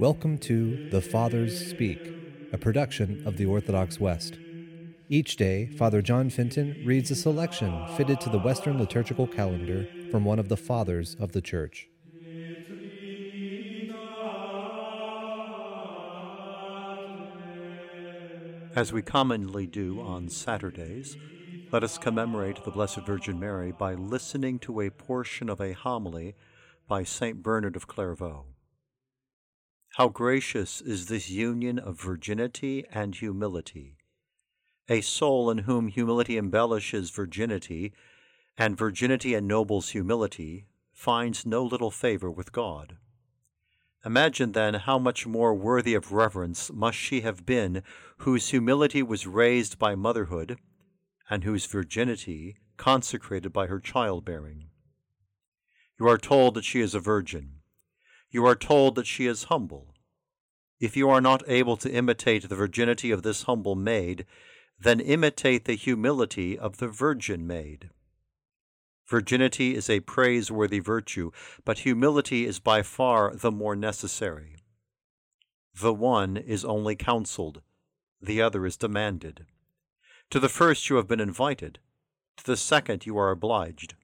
Welcome to The Fathers Speak, a production of the Orthodox West. Each day, Father John Fenton reads a selection fitted to the Western liturgical calendar from one of the Fathers of the Church. As we commonly do on Saturdays, let us commemorate the Blessed Virgin Mary by listening to a portion of a homily by St. Bernard of Clairvaux. How gracious is this union of virginity and humility! A soul in whom humility embellishes virginity, and virginity ennobles humility, finds no little favor with God. Imagine then how much more worthy of reverence must she have been whose humility was raised by motherhood, and whose virginity consecrated by her childbearing. You are told that she is a virgin. You are told that she is humble. If you are not able to imitate the virginity of this humble maid, then imitate the humility of the Virgin maid. Virginity is a praiseworthy virtue, but humility is by far the more necessary. The one is only counseled, the other is demanded. To the first you have been invited, to the second you are obliged.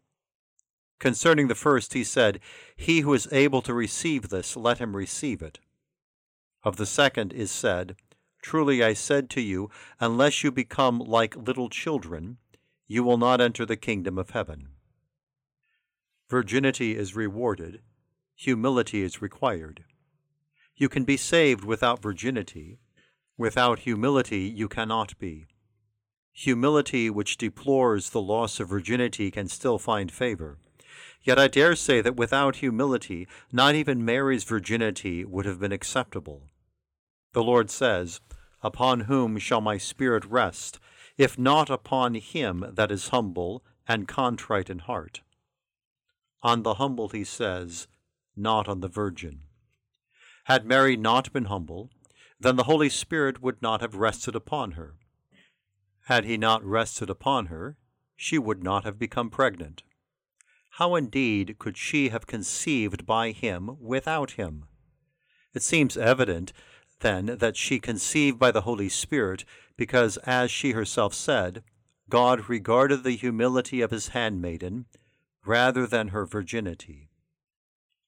Concerning the first, he said, He who is able to receive this, let him receive it. Of the second is said, Truly I said to you, unless you become like little children, you will not enter the kingdom of heaven. Virginity is rewarded, humility is required. You can be saved without virginity. Without humility, you cannot be. Humility, which deplores the loss of virginity, can still find favor. Yet I dare say that without humility, not even Mary's virginity would have been acceptable. The Lord says, Upon whom shall my spirit rest, if not upon him that is humble and contrite in heart? On the humble, he says, not on the virgin. Had Mary not been humble, then the Holy Spirit would not have rested upon her. Had he not rested upon her, she would not have become pregnant. How indeed could she have conceived by him without him? It seems evident, then, that she conceived by the Holy Spirit, because, as she herself said, God regarded the humility of his handmaiden rather than her virginity.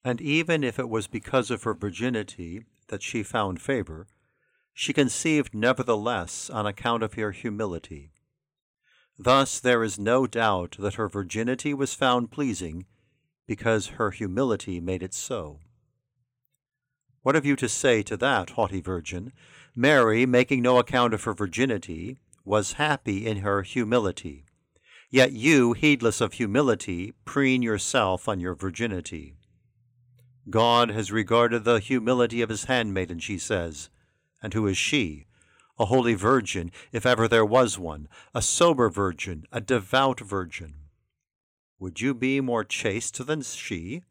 And even if it was because of her virginity that she found favor, she conceived nevertheless on account of her humility. Thus there is no doubt that her virginity was found pleasing, because her humility made it so. What have you to say to that, haughty virgin? Mary, making no account of her virginity, was happy in her humility. Yet you, heedless of humility, preen yourself on your virginity. God has regarded the humility of his handmaiden, she says. And who is she? A holy virgin, if ever there was one, a sober virgin, a devout virgin. Would you be more chaste than she,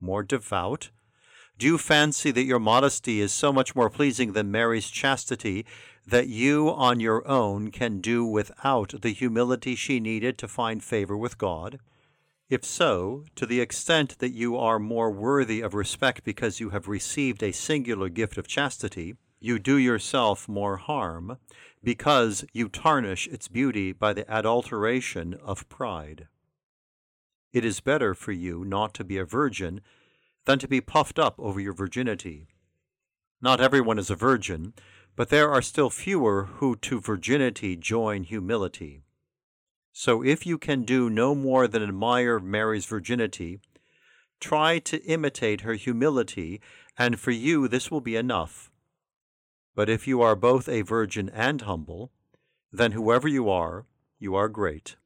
more devout? Do you fancy that your modesty is so much more pleasing than Mary's chastity that you on your own can do without the humility she needed to find favor with God? If so, to the extent that you are more worthy of respect because you have received a singular gift of chastity, you do yourself more harm because you tarnish its beauty by the adulteration of pride. It is better for you not to be a virgin than to be puffed up over your virginity. Not everyone is a virgin, but there are still fewer who to virginity join humility. So if you can do no more than admire Mary's virginity, try to imitate her humility, and for you this will be enough. But if you are both a virgin and humble, then whoever you are, you are great.